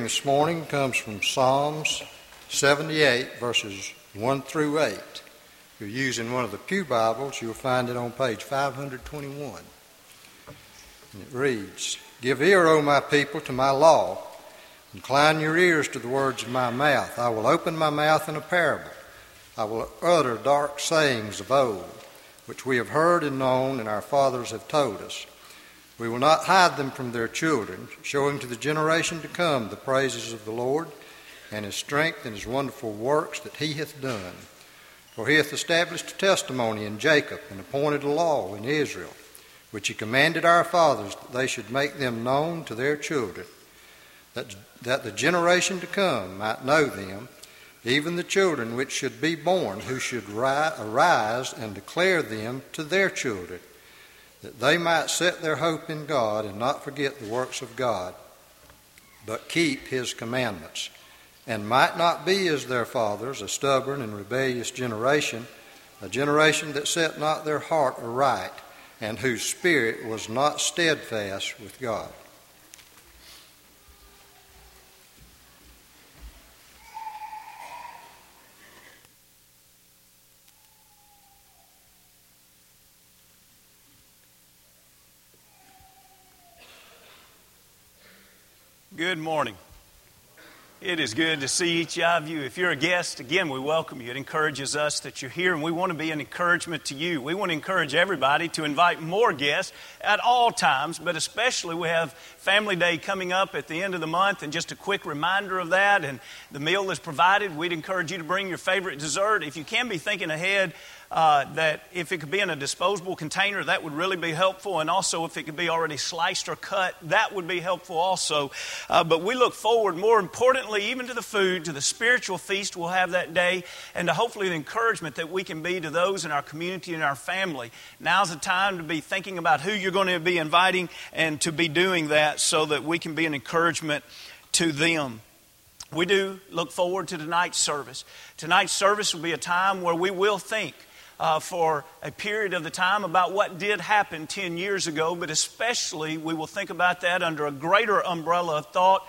this morning comes from Psalms 78, verses 1 through 8. If you're using one of the Pew Bibles, you'll find it on page 521. And it reads Give ear, O my people, to my law. Incline your ears to the words of my mouth. I will open my mouth in a parable. I will utter dark sayings of old, which we have heard and known, and our fathers have told us we will not hide them from their children, showing to the generation to come the praises of the Lord and his strength and his wonderful works that he hath done. For he hath established a testimony in Jacob and appointed a law in Israel, which he commanded our fathers that they should make them known to their children, that, that the generation to come might know them, even the children which should be born, who should ri- arise and declare them to their children that they might set their hope in God and not forget the works of God, but keep his commandments, and might not be as their fathers, a stubborn and rebellious generation, a generation that set not their heart aright, and whose spirit was not steadfast with God. Good morning. It is good to see each of you. If you're a guest, again, we welcome you. It encourages us that you're here, and we want to be an encouragement to you. We want to encourage everybody to invite more guests at all times, but especially we have Family Day coming up at the end of the month, and just a quick reminder of that. And the meal is provided. We'd encourage you to bring your favorite dessert. If you can be thinking ahead, uh, that if it could be in a disposable container, that would really be helpful. And also, if it could be already sliced or cut, that would be helpful also. Uh, but we look forward, more importantly, even to the food, to the spiritual feast we'll have that day, and to hopefully the encouragement that we can be to those in our community and our family. Now's the time to be thinking about who you're going to be inviting and to be doing that so that we can be an encouragement to them. We do look forward to tonight's service. Tonight's service will be a time where we will think uh, for a period of the time about what did happen 10 years ago, but especially we will think about that under a greater umbrella of thought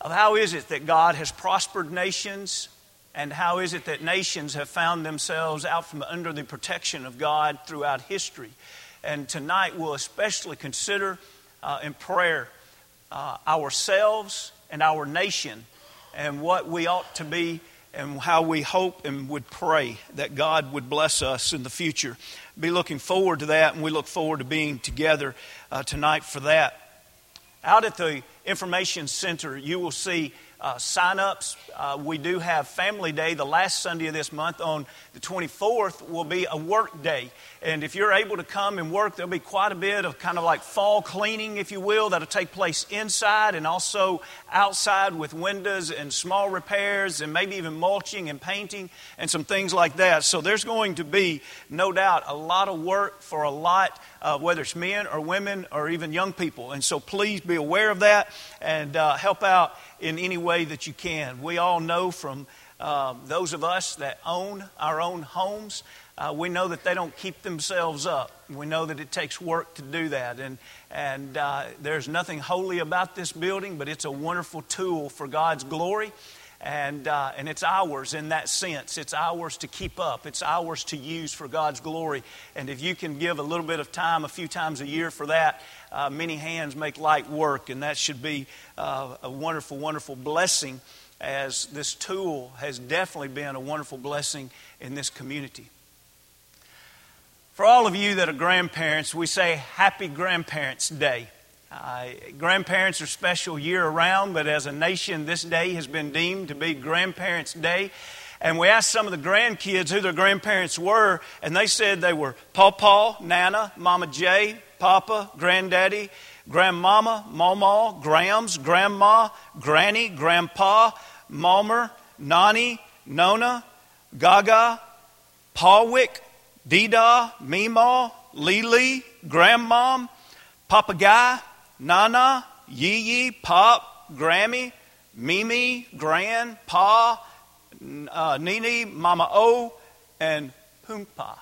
of how is it that God has prospered nations and how is it that nations have found themselves out from under the protection of God throughout history. And tonight we'll especially consider uh, in prayer uh, ourselves and our nation and what we ought to be and how we hope and would pray that God would bless us in the future. Be looking forward to that, and we look forward to being together uh, tonight for that. Out at the Information Center, you will see uh, sign ups. Uh, we do have Family Day the last Sunday of this month. On the 24th will be a work day. And if you're able to come and work, there'll be quite a bit of kind of like fall cleaning, if you will, that'll take place inside and also outside with windows and small repairs and maybe even mulching and painting and some things like that. So there's going to be, no doubt, a lot of work for a lot, uh, whether it's men or women or even young people. And so please be aware of that and uh, help out in any way that you can. We all know from uh, those of us that own our own homes, uh, we know that they don't keep themselves up. We know that it takes work to do that. And, and uh, there's nothing holy about this building, but it's a wonderful tool for God's glory. And, uh, and it's ours in that sense. It's ours to keep up. It's ours to use for God's glory. And if you can give a little bit of time, a few times a year for that, uh, many hands make light work. And that should be uh, a wonderful, wonderful blessing as this tool has definitely been a wonderful blessing in this community. For all of you that are grandparents, we say Happy Grandparents' Day. Uh, grandparents are special year around, but as a nation, this day has been deemed to be Grandparents' Day. And we asked some of the grandkids who their grandparents were, and they said they were Pawpaw, Nana, Mama Jay, Papa, Granddaddy, Grandmama, Mama, Grams, Grandma, Granny, Grandpa, Malmer, Nani, Nona, Gaga, Pawick, Dida, Meemaw, Lily, Grandmom, Papa Guy. Nana, Yee Yee, Pop, Grammy, Mimi, Gran, Pa, uh, Nini, Mama O, and Poompa.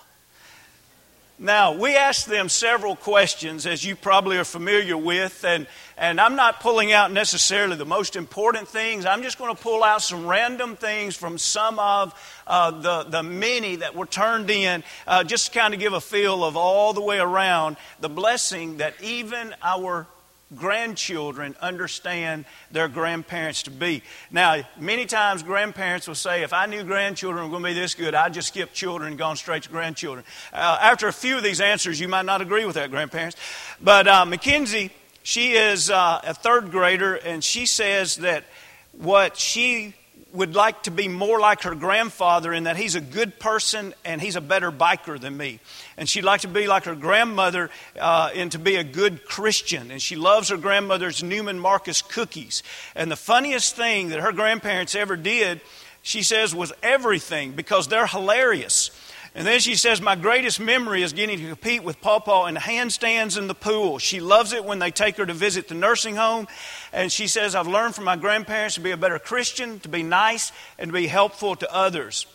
Now, we asked them several questions, as you probably are familiar with, and, and I'm not pulling out necessarily the most important things. I'm just going to pull out some random things from some of uh, the, the many that were turned in, uh, just to kind of give a feel of all the way around the blessing that even our grandchildren understand their grandparents to be. Now, many times grandparents will say, if I knew grandchildren were going to be this good, I'd just skip children and gone straight to grandchildren. Uh, after a few of these answers, you might not agree with that, grandparents. But uh, Mackenzie, she is uh, a third grader, and she says that what she would like to be more like her grandfather in that he's a good person and he's a better biker than me. And she'd like to be like her grandmother uh, and to be a good Christian. And she loves her grandmother's Neiman Marcus cookies. And the funniest thing that her grandparents ever did, she says, was everything because they're hilarious. And then she says, My greatest memory is getting to compete with Pawpaw in handstands in the pool. She loves it when they take her to visit the nursing home. And she says, I've learned from my grandparents to be a better Christian, to be nice, and to be helpful to others.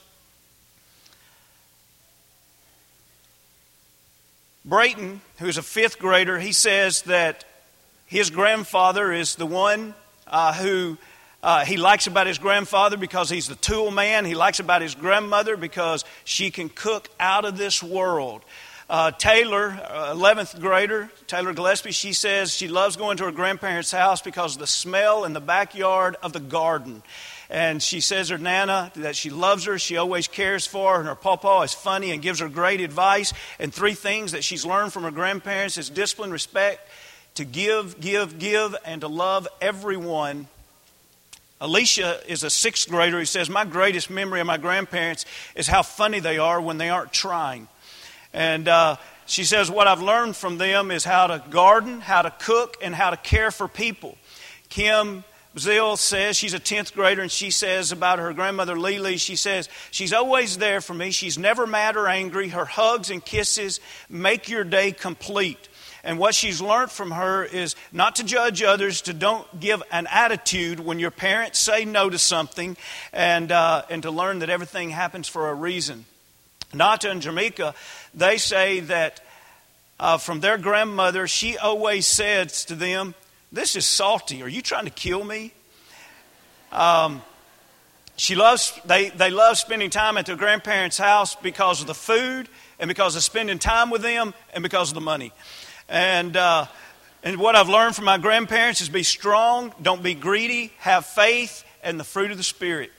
Brayton, who's a fifth grader, he says that his grandfather is the one uh, who uh, he likes about his grandfather because he's the tool man. He likes about his grandmother because she can cook out of this world. Uh, Taylor, uh, 11th grader, Taylor Gillespie, she says she loves going to her grandparents' house because of the smell in the backyard of the garden. And she says her Nana that she loves her, she always cares for her, and her pawpaw is funny and gives her great advice. And three things that she's learned from her grandparents is discipline, respect, to give, give, give, and to love everyone Alicia is a sixth grader who says, My greatest memory of my grandparents is how funny they are when they aren't trying. And uh, she says, What I've learned from them is how to garden, how to cook, and how to care for people. Kim Zill says she's a 10th grader, and she says about her grandmother Lily, she says, She's always there for me. She's never mad or angry. Her hugs and kisses make your day complete. And what she's learned from her is not to judge others, to don't give an attitude when your parents say no to something, and, uh, and to learn that everything happens for a reason. Nata and Jamaica, they say that uh, from their grandmother, she always says to them, This is salty. Are you trying to kill me? Um, she loves, they, they love spending time at their grandparents' house because of the food and because of spending time with them and because of the money. And, uh, and what I've learned from my grandparents is be strong, don't be greedy, have faith, and the fruit of the Spirit.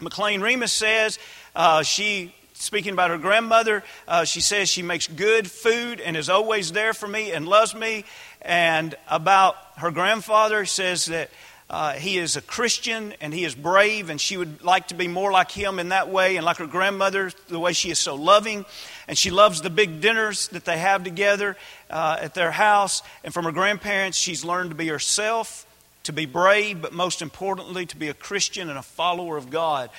McLean Remus says uh, she, speaking about her grandmother, uh, she says she makes good food and is always there for me and loves me. And about her grandfather, says that uh, he is a Christian and he is brave, and she would like to be more like him in that way, and like her grandmother, the way she is so loving. And she loves the big dinners that they have together uh, at their house. And from her grandparents, she's learned to be herself, to be brave, but most importantly, to be a Christian and a follower of God.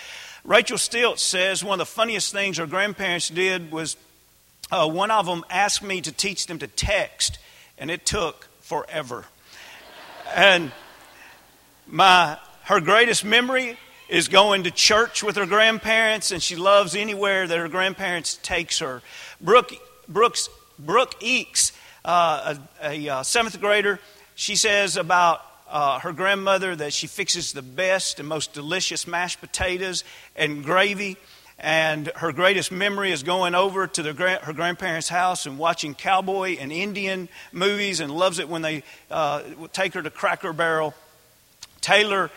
Rachel Stilt says one of the funniest things her grandparents did was uh, one of them asked me to teach them to text, and it took forever. And my, her greatest memory is going to church with her grandparents, and she loves anywhere that her grandparents takes her. Brooke, Brooks, Brooke Eeks, uh, a, a, uh, seventh grader, she says about uh, her grandmother that she fixes the best and most delicious mashed potatoes and gravy. And her greatest memory is going over to the, her grandparents' house and watching cowboy and Indian movies and loves it when they uh, take her to Cracker Barrel Taylor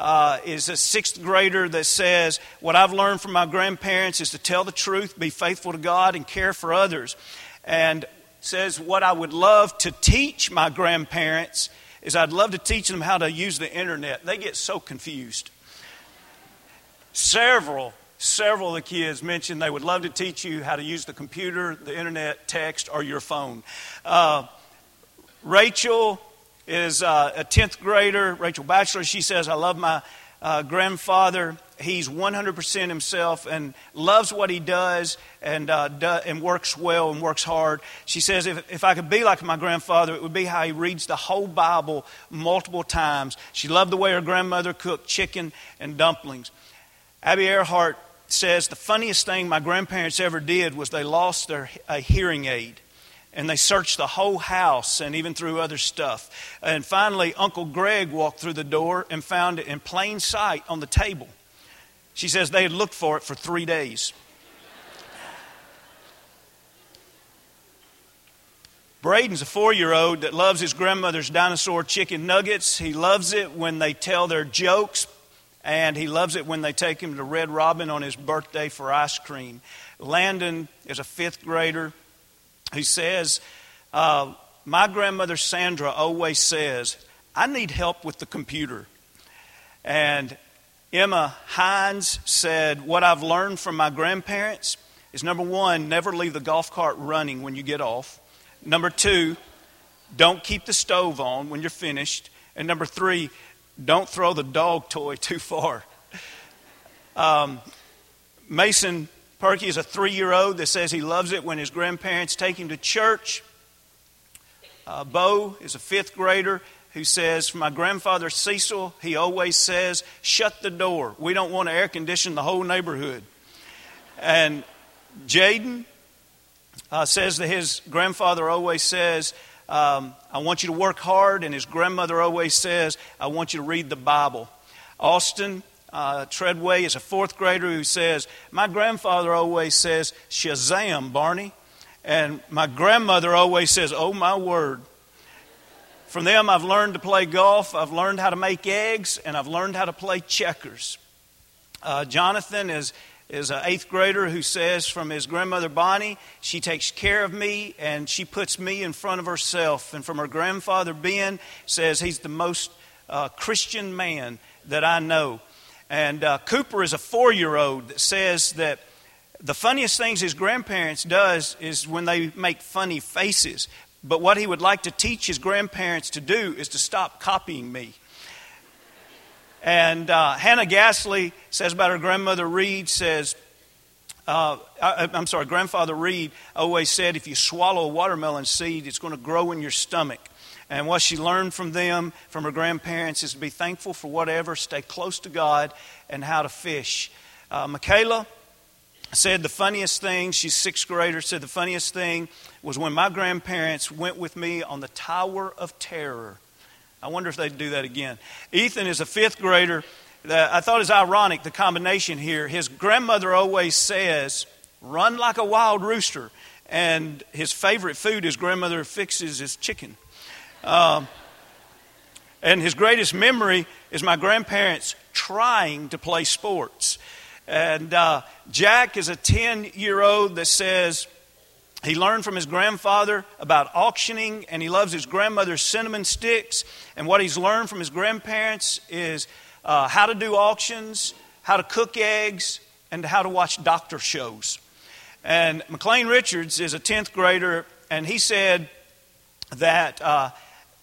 uh, is a sixth grader that says, What I've learned from my grandparents is to tell the truth, be faithful to God, and care for others. And says, What I would love to teach my grandparents is I'd love to teach them how to use the internet. They get so confused. Several, several of the kids mentioned they would love to teach you how to use the computer, the internet, text, or your phone. Uh, Rachel is uh, a 10th grader, Rachel Batchelor. She says, I love my uh, grandfather. He's 100% himself and loves what he does and, uh, do, and works well and works hard. She says, if, if I could be like my grandfather, it would be how he reads the whole Bible multiple times. She loved the way her grandmother cooked chicken and dumplings. Abby Earhart says the funniest thing my grandparents ever did was they lost their a hearing aid and they searched the whole house and even through other stuff. And finally, Uncle Greg walked through the door and found it in plain sight on the table. She says they had looked for it for three days. Braden's a four year old that loves his grandmother's dinosaur chicken nuggets. He loves it when they tell their jokes, and he loves it when they take him to Red Robin on his birthday for ice cream. Landon is a fifth grader who says, uh, My grandmother Sandra always says, I need help with the computer. And Emma Hines said, What I've learned from my grandparents is number one, never leave the golf cart running when you get off. Number two, don't keep the stove on when you're finished. And number three, don't throw the dog toy too far. Um, Mason Perky is a three year old that says he loves it when his grandparents take him to church. Uh, Bo is a fifth grader who says, my grandfather Cecil, he always says, Shut the door. We don't want to air condition the whole neighborhood. And Jaden uh, says that his grandfather always says, um, I want you to work hard, and his grandmother always says, I want you to read the Bible. Austin uh, Treadway is a fourth grader who says, My grandfather always says, Shazam, Barney. And my grandmother always says, Oh, my word. From them, I've learned to play golf, I've learned how to make eggs, and I've learned how to play checkers. Uh, Jonathan is is an eighth grader who says from his grandmother Bonnie, she takes care of me and she puts me in front of herself. And from her grandfather Ben, says he's the most uh, Christian man that I know. And uh, Cooper is a four year old that says that the funniest things his grandparents does is when they make funny faces. But what he would like to teach his grandparents to do is to stop copying me. And uh, Hannah Gasly says about her grandmother Reed, says, uh, I, am sorry, grandfather Reed always said if you swallow a watermelon seed, it's going to grow in your stomach. And what she learned from them, from her grandparents, is to be thankful for whatever, stay close to God, and how to fish. Uh, Michaela said the funniest thing, she's sixth grader, said the funniest thing was when my grandparents went with me on the Tower of Terror. I wonder if they'd do that again. Ethan is a fifth grader. I thought it was ironic, the combination here. His grandmother always says, run like a wild rooster. And his favorite food his grandmother fixes is chicken. Um, and his greatest memory is my grandparents trying to play sports. And uh, Jack is a 10 year old that says, he learned from his grandfather about auctioning, and he loves his grandmother's cinnamon sticks. And what he's learned from his grandparents is uh, how to do auctions, how to cook eggs, and how to watch doctor shows. And McLean Richards is a 10th grader, and he said that uh,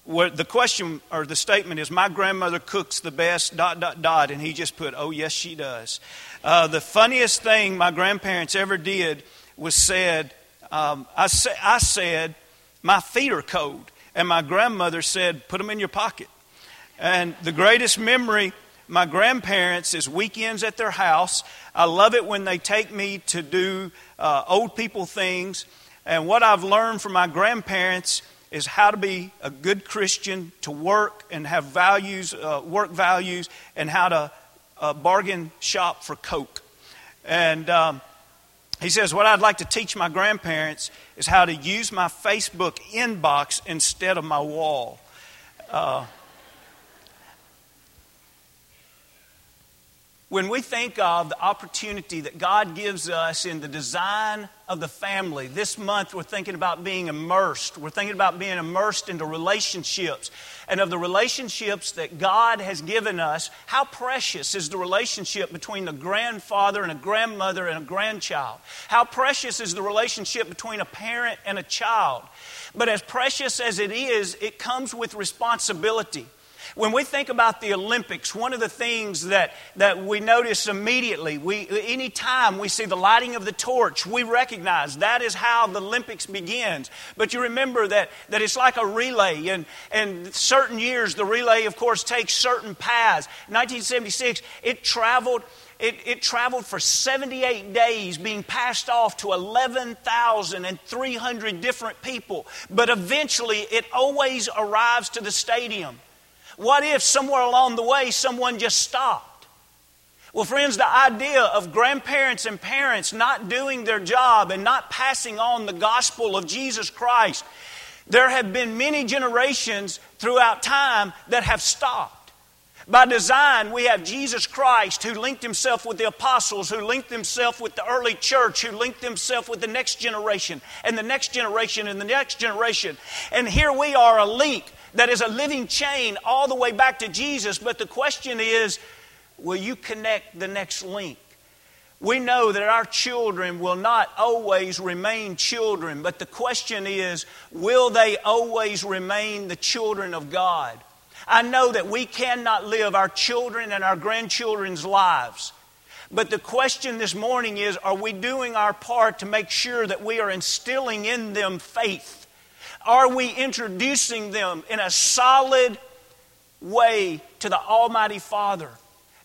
the question or the statement is, My grandmother cooks the best, dot, dot, dot. And he just put, Oh, yes, she does. Uh, the funniest thing my grandparents ever did was said, um, I, sa- I said, My feet are cold. And my grandmother said, Put them in your pocket. And the greatest memory, my grandparents, is weekends at their house. I love it when they take me to do uh, old people things. And what I've learned from my grandparents is how to be a good Christian, to work and have values, uh, work values, and how to uh, bargain shop for Coke. And um, he says, What I'd like to teach my grandparents is how to use my Facebook inbox instead of my wall. Uh, when we think of the opportunity that God gives us in the design of the family, this month we're thinking about being immersed. We're thinking about being immersed into relationships and of the relationships that God has given us. How precious is the relationship between a grandfather and a grandmother and a grandchild? How precious is the relationship between a parent and a child? But as precious as it is, it comes with responsibility. When we think about the Olympics, one of the things that, that we notice immediately, we, anytime we see the lighting of the torch, we recognize that is how the Olympics begins. But you remember that, that it's like a relay, and, and certain years the relay, of course, takes certain paths. 1976, it traveled it, it, traveled for 78 days, being passed off to 11,300 different people. But eventually, it always arrives to the stadium. What if somewhere along the way someone just stopped? Well, friends, the idea of grandparents and parents not doing their job and not passing on the gospel of Jesus Christ, there have been many generations throughout time that have stopped. By design, we have Jesus Christ who linked himself with the apostles, who linked himself with the early church, who linked himself with the next generation, and the next generation, and the next generation. And here we are, a link that is a living chain all the way back to Jesus. But the question is will you connect the next link? We know that our children will not always remain children, but the question is will they always remain the children of God? I know that we cannot live our children and our grandchildren's lives. But the question this morning is are we doing our part to make sure that we are instilling in them faith? Are we introducing them in a solid way to the Almighty Father?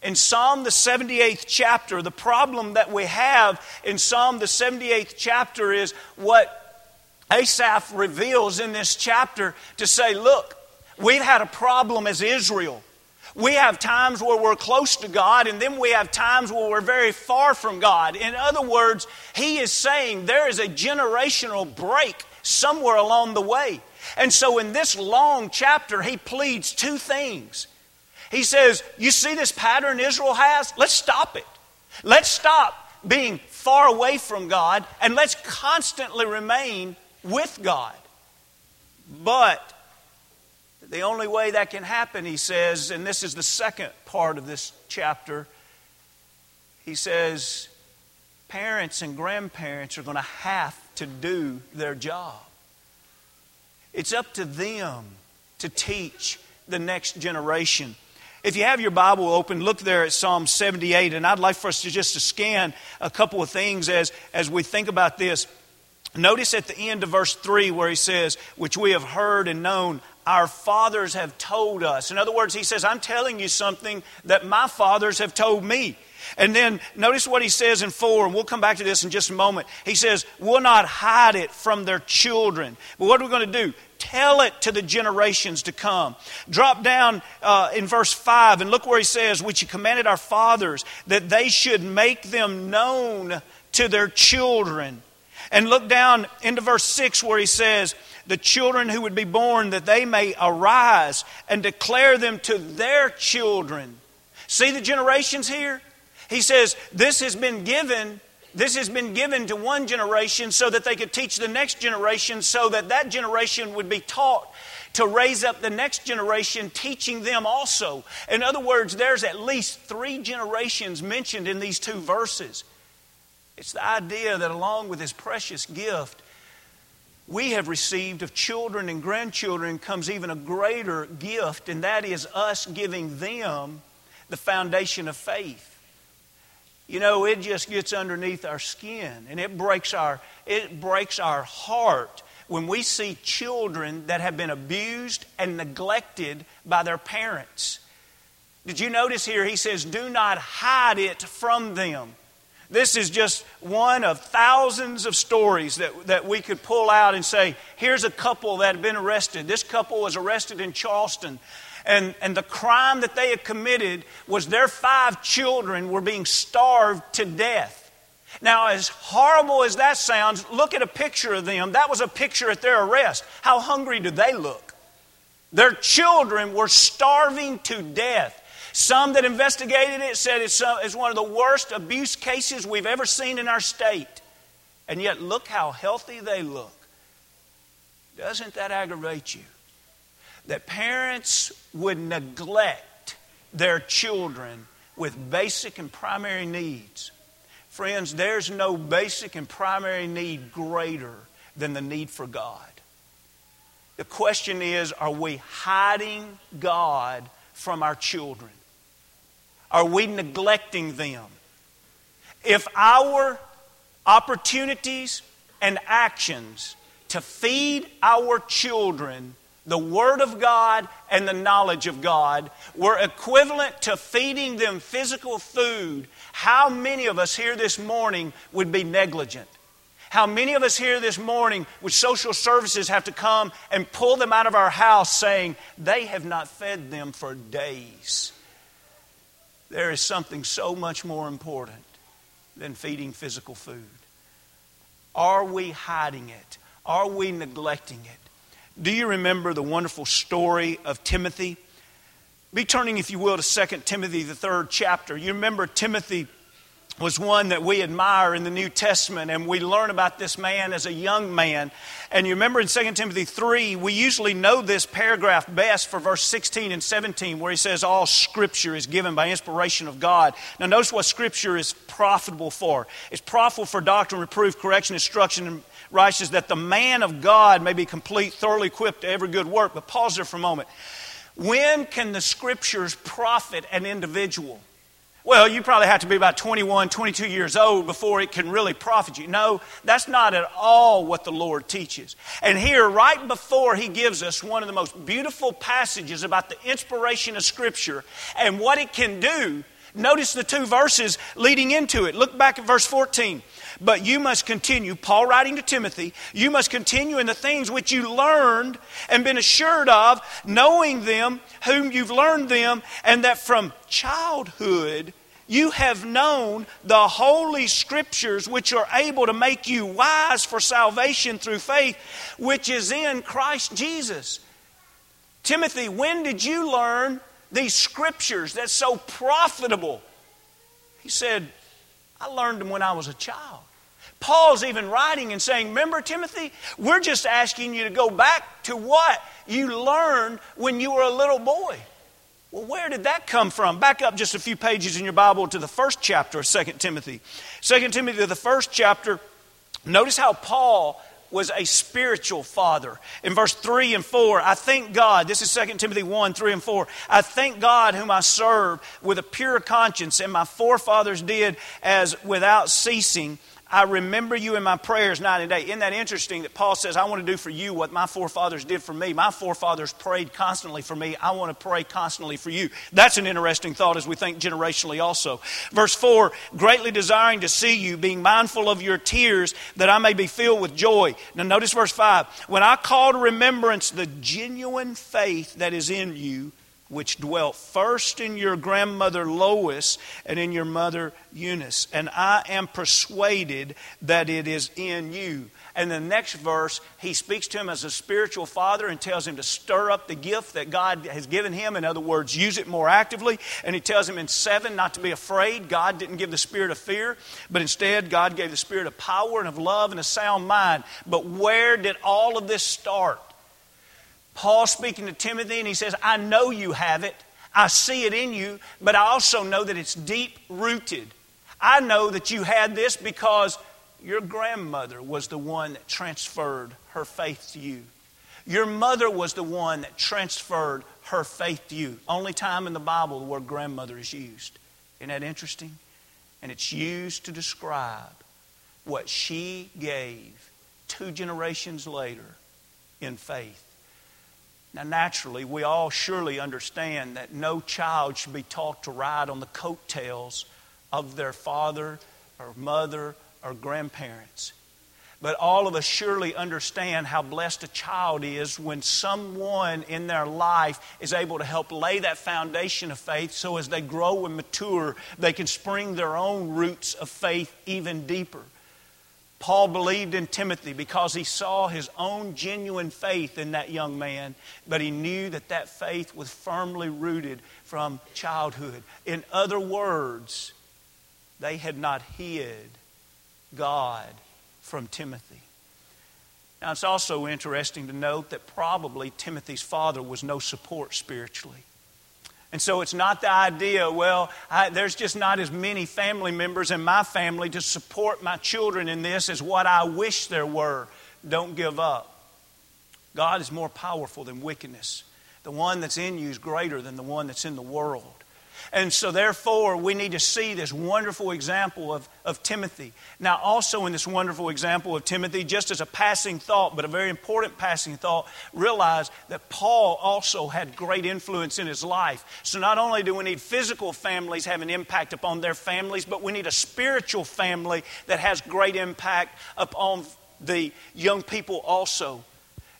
In Psalm the 78th chapter, the problem that we have in Psalm the 78th chapter is what Asaph reveals in this chapter to say, look, we've had a problem as Israel. We have times where we're close to God, and then we have times where we're very far from God. In other words, he is saying there is a generational break somewhere along the way. And so in this long chapter, he pleads two things. He says, You see this pattern Israel has? Let's stop it. Let's stop being far away from God and let's constantly remain with God. But the only way that can happen, he says, and this is the second part of this chapter, he says, parents and grandparents are going to have to do their job. It's up to them to teach the next generation. If you have your Bible open, look there at Psalm 78, and I'd like for us to just to scan a couple of things as, as we think about this. Notice at the end of verse 3 where he says, Which we have heard and known, our fathers have told us. In other words, he says, I'm telling you something that my fathers have told me. And then notice what he says in 4, and we'll come back to this in just a moment. He says, We'll not hide it from their children. But what are we going to do? Tell it to the generations to come. Drop down uh, in verse 5 and look where he says, Which he commanded our fathers that they should make them known to their children. And look down into verse 6 where he says, The children who would be born, that they may arise and declare them to their children. See the generations here? He says, This has been given. This has been given to one generation so that they could teach the next generation, so that that generation would be taught to raise up the next generation, teaching them also. In other words, there's at least three generations mentioned in these two verses. It's the idea that along with this precious gift, we have received of children and grandchildren comes even a greater gift, and that is us giving them the foundation of faith. You know, it just gets underneath our skin and it breaks our, it breaks our heart when we see children that have been abused and neglected by their parents. Did you notice here? He says, Do not hide it from them. This is just one of thousands of stories that, that we could pull out and say, here's a couple that had been arrested. This couple was arrested in Charleston. And, and the crime that they had committed was their five children were being starved to death. Now, as horrible as that sounds, look at a picture of them. That was a picture at their arrest. How hungry do they look? Their children were starving to death. Some that investigated it said it's, uh, it's one of the worst abuse cases we've ever seen in our state. And yet, look how healthy they look. Doesn't that aggravate you? that parents would neglect their children with basic and primary needs. Friends, there's no basic and primary need greater than the need for God. The question is are we hiding God from our children? Are we neglecting them? If our opportunities and actions to feed our children the Word of God and the knowledge of God were equivalent to feeding them physical food, how many of us here this morning would be negligent? How many of us here this morning would social services have to come and pull them out of our house saying, they have not fed them for days? There is something so much more important than feeding physical food. Are we hiding it? Are we neglecting it? Do you remember the wonderful story of Timothy? Be turning, if you will, to 2 Timothy, the third chapter. You remember Timothy was one that we admire in the New Testament, and we learn about this man as a young man. And you remember in 2 Timothy 3, we usually know this paragraph best for verse 16 and 17, where he says, All scripture is given by inspiration of God. Now, notice what scripture is profitable for. It's profitable for doctrine, reproof, correction, instruction, and righteousness, that the man of God may be complete, thoroughly equipped to every good work. But pause there for a moment. When can the scriptures profit an individual? Well, you probably have to be about 21, 22 years old before it can really profit you. No, that's not at all what the Lord teaches. And here, right before He gives us one of the most beautiful passages about the inspiration of Scripture and what it can do, notice the two verses leading into it. Look back at verse 14. But you must continue, Paul writing to Timothy, you must continue in the things which you learned and been assured of, knowing them, whom you've learned them, and that from childhood you have known the holy scriptures which are able to make you wise for salvation through faith, which is in Christ Jesus. Timothy, when did you learn these scriptures that's so profitable? He said, I learned them when I was a child. Paul's even writing and saying, Remember, Timothy, we're just asking you to go back to what you learned when you were a little boy. Well, where did that come from? Back up just a few pages in your Bible to the first chapter of 2 Timothy. 2 Timothy, the first chapter, notice how Paul was a spiritual father. In verse 3 and 4, I thank God, this is 2 Timothy 1 3 and 4. I thank God whom I serve with a pure conscience, and my forefathers did as without ceasing. I remember you in my prayers night and day. Isn't that interesting that Paul says, I want to do for you what my forefathers did for me? My forefathers prayed constantly for me. I want to pray constantly for you. That's an interesting thought as we think generationally also. Verse 4 greatly desiring to see you, being mindful of your tears, that I may be filled with joy. Now, notice verse 5 when I call to remembrance the genuine faith that is in you, which dwelt first in your grandmother Lois and in your mother Eunice. And I am persuaded that it is in you. And the next verse, he speaks to him as a spiritual father and tells him to stir up the gift that God has given him. In other words, use it more actively. And he tells him in 7 not to be afraid. God didn't give the spirit of fear, but instead, God gave the spirit of power and of love and a sound mind. But where did all of this start? Paul speaking to Timothy, and he says, I know you have it. I see it in you, but I also know that it's deep rooted. I know that you had this because your grandmother was the one that transferred her faith to you. Your mother was the one that transferred her faith to you. Only time in the Bible the word grandmother is used. Isn't that interesting? And it's used to describe what she gave two generations later in faith. Now, naturally, we all surely understand that no child should be taught to ride on the coattails of their father or mother or grandparents. But all of us surely understand how blessed a child is when someone in their life is able to help lay that foundation of faith so as they grow and mature, they can spring their own roots of faith even deeper. Paul believed in Timothy because he saw his own genuine faith in that young man, but he knew that that faith was firmly rooted from childhood. In other words, they had not hid God from Timothy. Now, it's also interesting to note that probably Timothy's father was no support spiritually. And so it's not the idea, well, I, there's just not as many family members in my family to support my children in this as what I wish there were. Don't give up. God is more powerful than wickedness. The one that's in you is greater than the one that's in the world. And so, therefore, we need to see this wonderful example of, of Timothy. Now, also in this wonderful example of Timothy, just as a passing thought, but a very important passing thought, realize that Paul also had great influence in his life. So, not only do we need physical families have an impact upon their families, but we need a spiritual family that has great impact upon the young people also.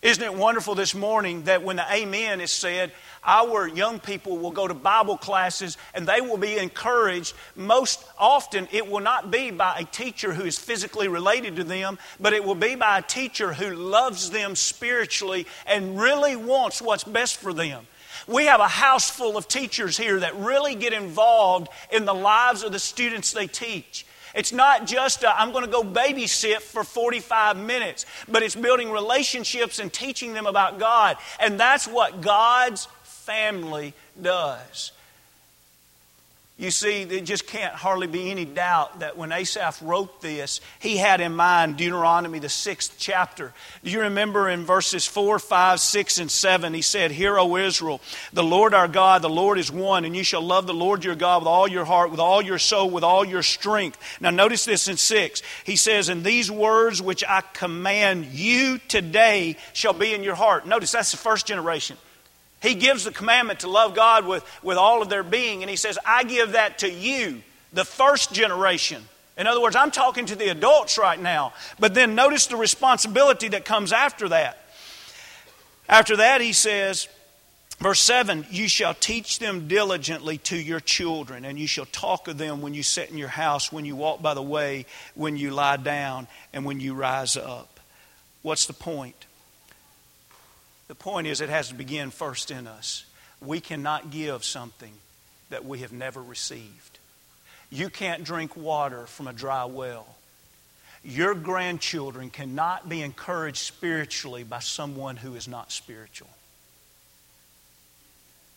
Isn't it wonderful this morning that when the Amen is said, our young people will go to Bible classes and they will be encouraged. Most often, it will not be by a teacher who is physically related to them, but it will be by a teacher who loves them spiritually and really wants what's best for them. We have a house full of teachers here that really get involved in the lives of the students they teach. It's not just i am going to go babysit for 45 minutes, but it's building relationships and teaching them about God. And that's what God's family does. You see, there just can't hardly be any doubt that when Asaph wrote this, he had in mind Deuteronomy, the sixth chapter. Do you remember in verses 4, 5, 6, and 7, he said, Hear, O Israel, the Lord our God, the Lord is one, and you shall love the Lord your God with all your heart, with all your soul, with all your strength. Now, notice this in 6. He says, And these words which I command you today shall be in your heart. Notice that's the first generation. He gives the commandment to love God with, with all of their being, and He says, I give that to you, the first generation. In other words, I'm talking to the adults right now. But then notice the responsibility that comes after that. After that, He says, Verse 7 You shall teach them diligently to your children, and you shall talk of them when you sit in your house, when you walk by the way, when you lie down, and when you rise up. What's the point? The point is, it has to begin first in us. We cannot give something that we have never received. You can't drink water from a dry well. Your grandchildren cannot be encouraged spiritually by someone who is not spiritual.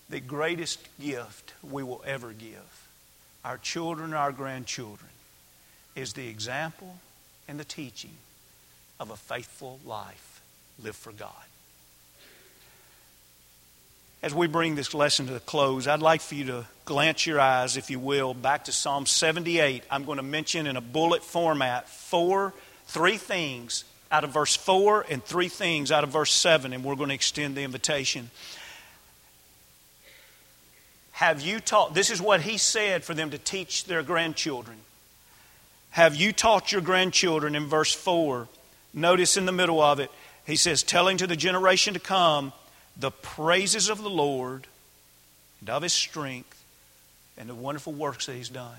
The greatest gift we will ever give our children our grandchildren is the example and the teaching of a faithful life lived for God as we bring this lesson to a close, I'd like for you to glance your eyes, if you will, back to Psalm 78. I'm going to mention in a bullet format four, three things out of verse 4 and three things out of verse 7, and we're going to extend the invitation. Have you taught, this is what he said for them to teach their grandchildren. Have you taught your grandchildren in verse 4? Notice in the middle of it, he says, telling to the generation to come, the praises of the Lord and of his strength and the wonderful works that he's done.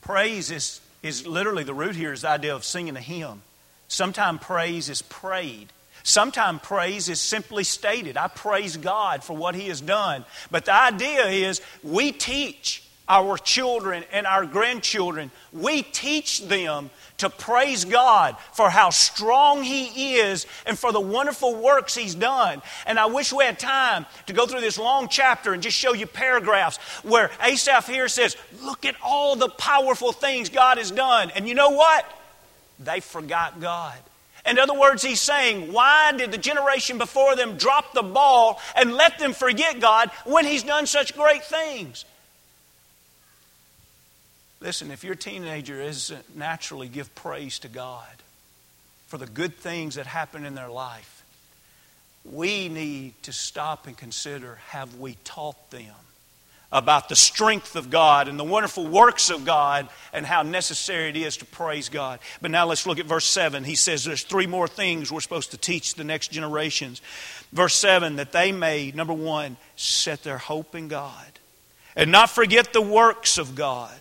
Praise is, is literally the root here is the idea of singing a hymn. Sometimes praise is prayed. Sometimes praise is simply stated. I praise God for what He has done. But the idea is we teach our children and our grandchildren, we teach them to praise God for how strong He is and for the wonderful works He's done. And I wish we had time to go through this long chapter and just show you paragraphs where Asaph here says, Look at all the powerful things God has done. And you know what? They forgot God. In other words, he's saying, why did the generation before them drop the ball and let them forget God when he's done such great things? Listen, if your teenager isn't naturally give praise to God for the good things that happen in their life, we need to stop and consider have we taught them about the strength of God and the wonderful works of God and how necessary it is to praise God. But now let's look at verse 7. He says there's three more things we're supposed to teach the next generations. Verse 7 that they may, number one, set their hope in God and not forget the works of God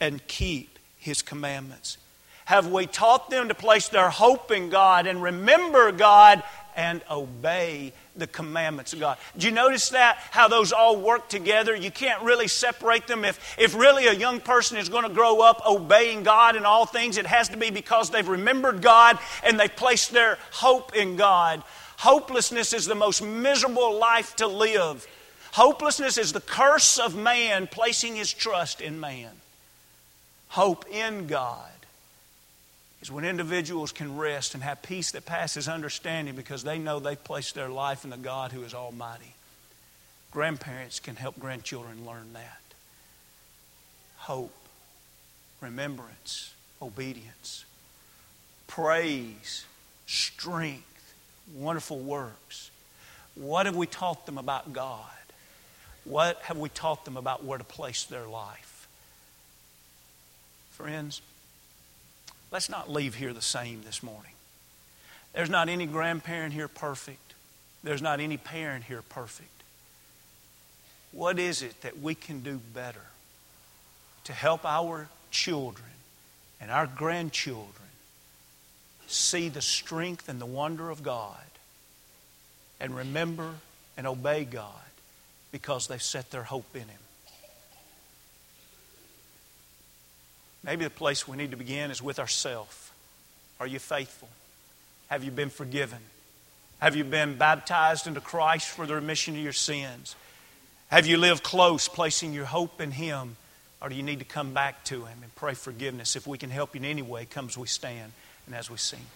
and keep His commandments? Have we taught them to place their hope in God and remember God and obey the commandments of God. Do you notice that? How those all work together? You can't really separate them. If, if really a young person is going to grow up obeying God in all things, it has to be because they've remembered God and they've placed their hope in God. Hopelessness is the most miserable life to live. Hopelessness is the curse of man placing his trust in man hope in God is when individuals can rest and have peace that passes understanding because they know they've placed their life in the God who is Almighty. Grandparents can help grandchildren learn that. Hope, remembrance, obedience, praise, strength, wonderful works. What have we taught them about God? What have we taught them about where to place their life? Friends, let's not leave here the same this morning. There's not any grandparent here perfect. There's not any parent here perfect. What is it that we can do better to help our children and our grandchildren see the strength and the wonder of God and remember and obey God because they've set their hope in Him. Maybe the place we need to begin is with ourselves. Are you faithful? Have you been forgiven? Have you been baptized into Christ for the remission of your sins? Have you lived close, placing your hope in Him? Or do you need to come back to Him and pray forgiveness? If we can help you in any way, come as we stand and as we sing.